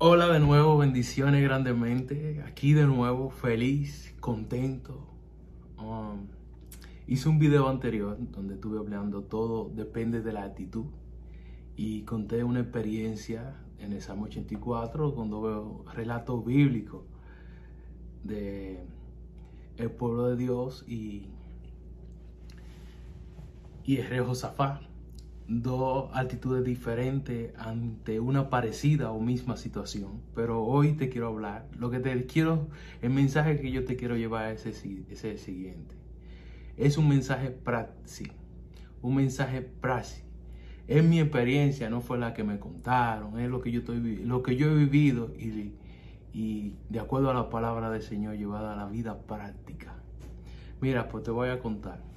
Hola de nuevo, bendiciones grandemente. Aquí de nuevo, feliz, contento. Um, hice un video anterior donde estuve hablando todo depende de la actitud y conté una experiencia en el Salmo 84 cuando veo relatos bíblicos de el pueblo de Dios y y el rey dos actitudes diferentes ante una parecida o misma situación. Pero hoy te quiero hablar. Lo que te quiero, el mensaje que yo te quiero llevar es, es el siguiente. Es un mensaje práctico. Un mensaje práctico. Es mi experiencia, no fue la que me contaron, es lo que yo, estoy, lo que yo he vivido y, y de acuerdo a la palabra del Señor llevada a la vida práctica. Mira, pues te voy a contar.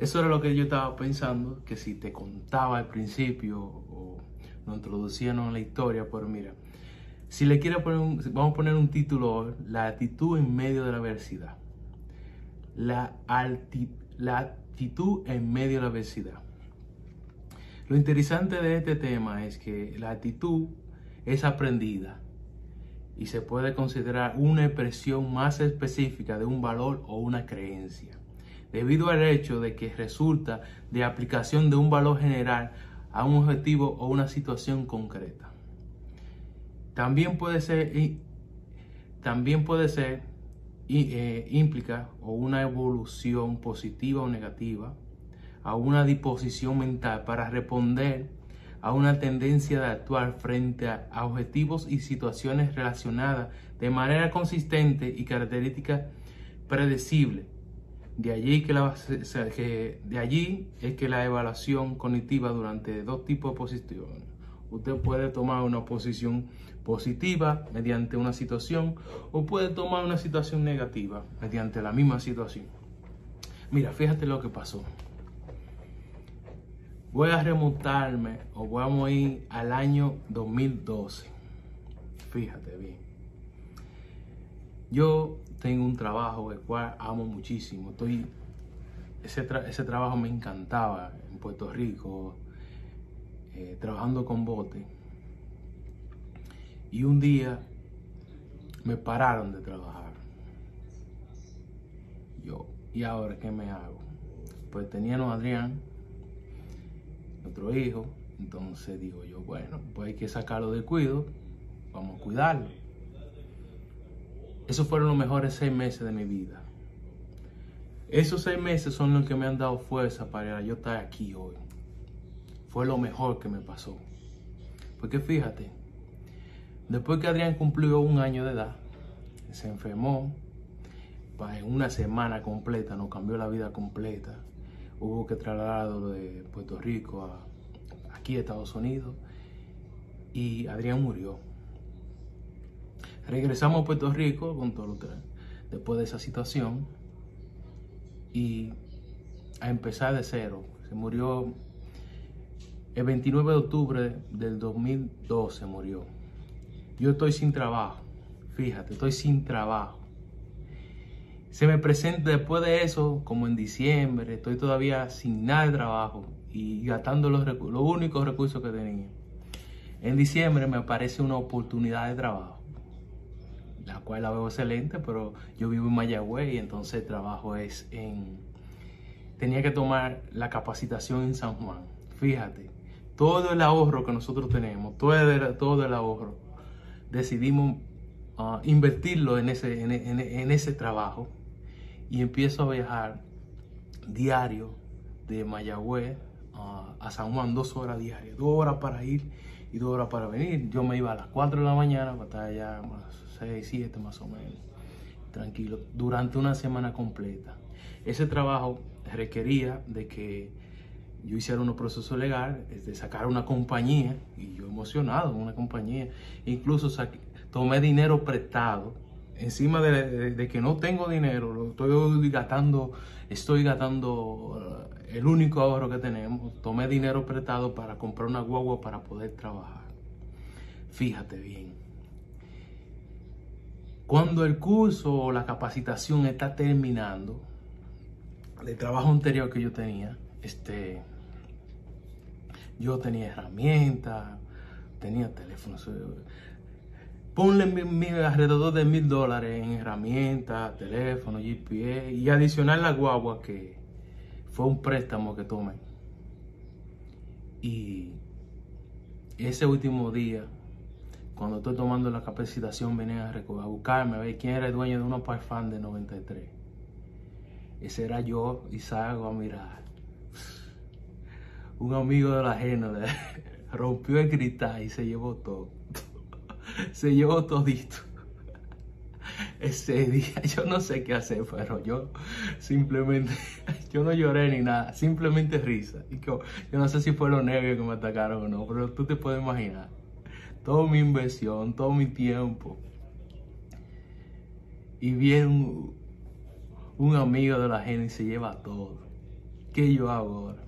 Eso era lo que yo estaba pensando, que si te contaba al principio o nos introducían en la historia, pero mira, si le quiero poner un, vamos a poner un título, la actitud en medio de la adversidad. La, la actitud en medio de la adversidad. Lo interesante de este tema es que la actitud es aprendida y se puede considerar una expresión más específica de un valor o una creencia debido al hecho de que resulta de aplicación de un valor general a un objetivo o una situación concreta. También puede ser, también puede ser eh, implica o una evolución positiva o negativa a una disposición mental para responder a una tendencia de actuar frente a, a objetivos y situaciones relacionadas de manera consistente y característica predecible de allí, que, la, de allí es que la evaluación cognitiva durante dos tipos de posiciones. Usted puede tomar una posición positiva mediante una situación o puede tomar una situación negativa mediante la misma situación. Mira, fíjate lo que pasó. Voy a remontarme o vamos a ir al año 2012. Fíjate bien. Yo tengo un trabajo el cual amo muchísimo. Estoy, ese, ese trabajo me encantaba en Puerto Rico, eh, trabajando con bote. Y un día me pararon de trabajar. Yo, ¿y ahora qué me hago? Pues teníamos a Adrián, nuestro hijo, entonces digo yo, bueno, pues hay que sacarlo de cuido, vamos a cuidarlo. Esos fueron los mejores seis meses de mi vida. Esos seis meses son los que me han dado fuerza para yo estar aquí hoy. Fue lo mejor que me pasó. Porque fíjate, después que Adrián cumplió un año de edad, se enfermó, en una semana completa, nos cambió la vida completa. Hubo que trasladarlo de Puerto Rico a aquí Estados Unidos y Adrián murió. Regresamos a Puerto Rico con todo después de esa situación y a empezar de cero. Se murió el 29 de octubre del 2012 murió. Yo estoy sin trabajo. Fíjate, estoy sin trabajo. Se me presenta después de eso, como en diciembre, estoy todavía sin nada de trabajo y gastando los, los únicos recursos que tenía. En diciembre me aparece una oportunidad de trabajo la cual la veo excelente, pero yo vivo en Mayagüez y entonces trabajo es en... Tenía que tomar la capacitación en San Juan. Fíjate, todo el ahorro que nosotros tenemos, todo el, todo el ahorro, decidimos ah, invertirlo en ese, en, ese trabajo y empiezo a viajar diario de Mayagüez ah, a San Juan, dos horas diarias, dos horas para ir y dos horas para venir. Yo me iba a las 4 de la mañana para estar allá 6, 7 más o menos, tranquilo, durante una semana completa. Ese trabajo requería de que yo hiciera un proceso legal, de sacar una compañía, y yo emocionado una compañía, incluso tomé dinero prestado, encima de, que no tengo dinero, lo estoy gastando, estoy gastando uh, el único ahorro que tenemos, tomé dinero prestado para comprar una guagua para poder trabajar. Fíjate bien. Cuando el curso o la capacitación está terminando, el trabajo anterior que yo tenía, este, yo tenía herramientas, tenía teléfonos. ponle alrededor de mil dólares en herramientas, teléfono, GPS y adicional la guagua que fue un préstamo que tomé. Y ese último día, cuando estoy tomando la capacitación, venía a, buscarme a ver quién era el dueño de una Parfum de 93. Ese era yo y salgo a mirar. Un amigo de la ajena rompió el cristal y se llevó todo. se llevó todito. Ese día yo no sé qué hacer, pero yo simplemente, yo no lloré ni nada, simplemente risa. Yo, yo no sé si fue los nervios que me atacaron o no, pero tú te puedes imaginar. Toda mi inversión, todo mi tiempo. Y viene un, amigo de la gente y se lleva todo. ¿Qué yo hago ahora?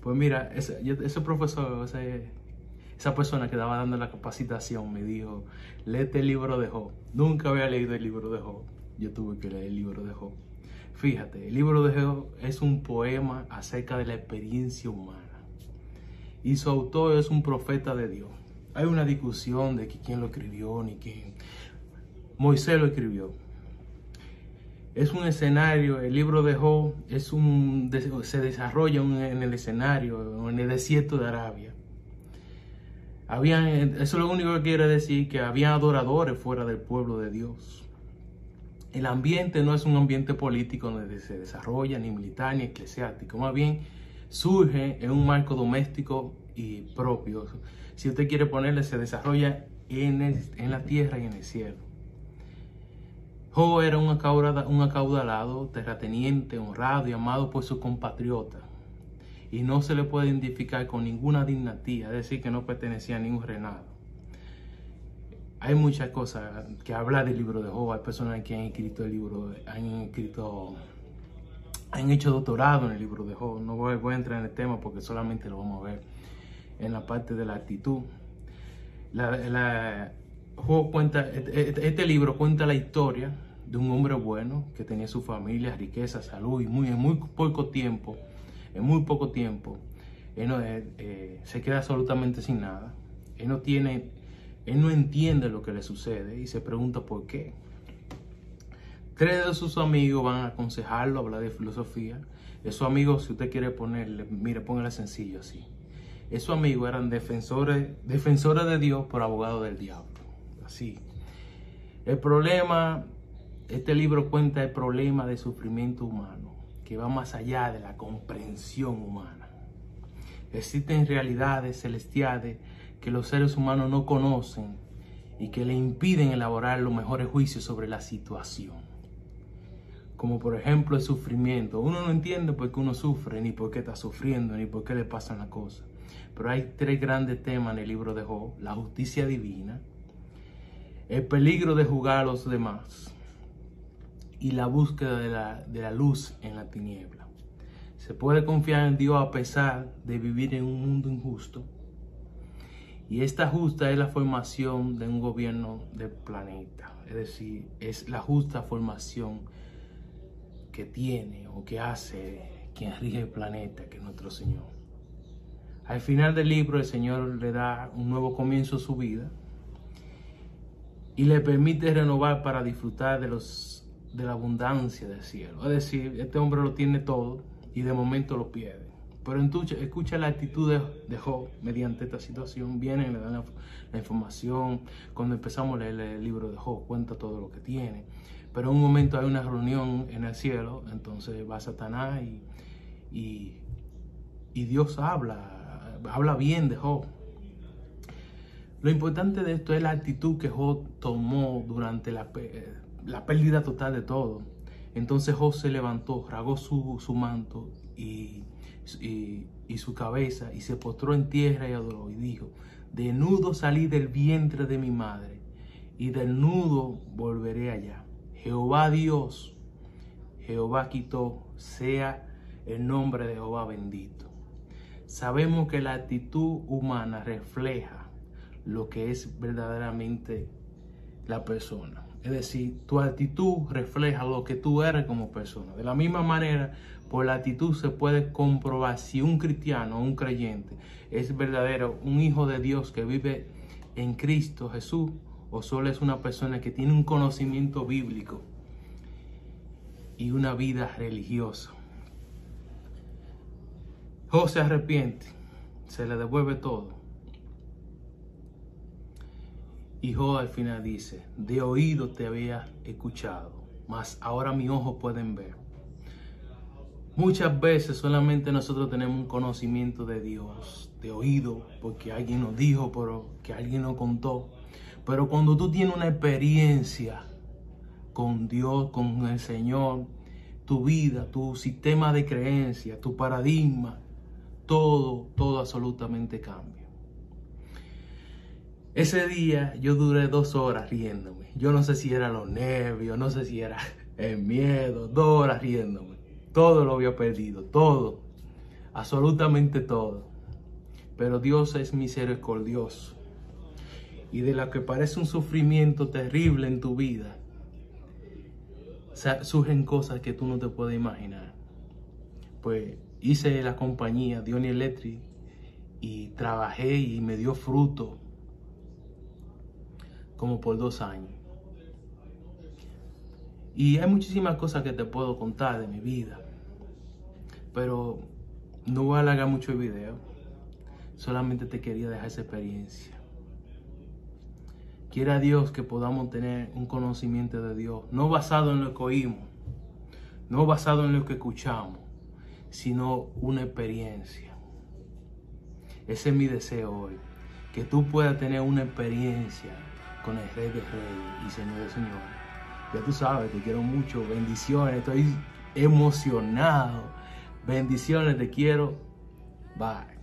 Pues mira, ese, profesor, esa persona que estaba dando la capacitación me dijo, léete el libro de Job. Nunca había leído el libro de Job. Yo tuve que leer el libro de Job. Fíjate, el libro de Job es un poema acerca de la experiencia humana. Y su autor es un profeta de Dios. Hay una discusión de quién lo escribió ni quién. Moisés lo escribió. Es un escenario, el libro de Job es un, se desarrolla en el escenario, en el desierto de Arabia eso es lo único que quiere decir que había adoradores fuera del pueblo de Dios. El ambiente no es un ambiente político donde se desarrolla, ni militar, ni eclesiástico. Más bien surge en un marco doméstico y propio. Si usted quiere ponerle, se desarrolla en, en la tierra y en el cielo. Jo era un acaudalado, terrateniente, honrado y amado por sus compatriotas y no se le puede identificar con ninguna dinastía, es decir, que no pertenecía a ningún reinado. Hay muchas cosas que hablar del libro de Job, hay personas que han escrito el libro, han escrito, han hecho doctorado en el libro de Job. No voy, a entrar en el tema porque solamente lo vamos a ver en la parte de la actitud. Cuenta, este, este libro cuenta la historia de un hombre bueno que tenía su familia, riqueza, salud y muy, en muy poco tiempo en muy poco tiempo, él no, eh, se queda absolutamente sin nada. Él no tiene, él no entiende lo que le sucede y se pregunta por qué. Tres de sus amigos van a aconsejarlo, hablar de filosofía. Esos amigos, si usted quiere ponerle, mire, póngale sencillo así. Esos amigos eran defensores, defensores de Dios por abogados del diablo. Así. El problema, este libro cuenta el problema de sufrimiento humano que va más allá de la comprensión humana. Existen realidades celestiales que los seres humanos no conocen y que le impiden elaborar los mejores juicios sobre la situación. Como por ejemplo el sufrimiento. Uno no entiende por qué uno sufre, ni por qué está sufriendo, ni por qué le pasan las cosas. Pero hay tres grandes temas en el libro de Job. La justicia divina, el peligro de jugar a los demás y la búsqueda de la, de la luz en la tiniebla. Se puede confiar en Dios a pesar de vivir en un mundo injusto. Y esta justa es la formación de un gobierno del planeta. Es decir, es la justa formación que tiene o que hace quien rige el planeta, que es nuestro Señor. Al final del libro el Señor le da un nuevo comienzo a su vida y le permite renovar para disfrutar de los de la abundancia del cielo. Es decir, este hombre lo tiene todo y de momento lo pierde. Pero escucha la actitud de, Job mediante esta situación. Viene, le dan la, información. Cuando empezamos a leer el libro de Job, cuenta todo lo que tiene. Pero en un momento hay una reunión en el cielo, entonces va Satanás y, y, Dios habla, habla bien de Job. Lo importante de esto es la actitud que Job tomó durante la, la pérdida total de todo. Entonces José levantó, rasgó su, manto y, y, su cabeza y se postró en tierra y adoró y dijo, de nudo salí del vientre de mi madre y del nudo volveré allá. Jehová Dios, Jehová quitó, sea el nombre de Jehová bendito. Sabemos que la actitud humana refleja lo que es verdaderamente la persona. Es decir, tu actitud refleja lo que tú eres como persona. De la misma manera, por la actitud se puede comprobar si un cristiano o un creyente es verdadero, un hijo de Dios que vive en Cristo Jesús o solo es una persona que tiene un conocimiento bíblico y una vida religiosa. Job se arrepiente, se le devuelve todo. Y Job al final dice, de oído te había escuchado, mas ahora mis ojos pueden ver. Muchas veces solamente nosotros tenemos un conocimiento de Dios, de oído, porque alguien nos dijo, pero que alguien nos contó. Pero cuando tú tienes una experiencia con Dios, con el Señor, tu vida, tu sistema de creencias, tu paradigma, todo, todo absolutamente cambia. Ese día yo duré dos horas riéndome. Yo no sé si era los nervios, no sé si era el miedo, dos horas riéndome. Todo lo había perdido, todo, absolutamente todo. Pero Dios es misericordioso. Y de lo que parece un sufrimiento terrible en tu vida, surgen cosas que tú no te puedes imaginar. Pues hice la compañía Diony Electric y trabajé y me dio fruto como por dos años. Y hay muchísimas cosas que te puedo contar de mi vida, pero no voy a alargar mucho el video, solamente te quería dejar esa experiencia. Quiera Dios que podamos tener un conocimiento de Dios, no basado en lo que oímos, no basado en lo que escuchamos, sino una experiencia. Ese es mi deseo hoy, que tú puedas tener una experiencia con el Rey de Reyes y Señor de Señor. Ya tú sabes, te quiero mucho, bendiciones, estoy emocionado. Bendiciones, te quiero. Bye.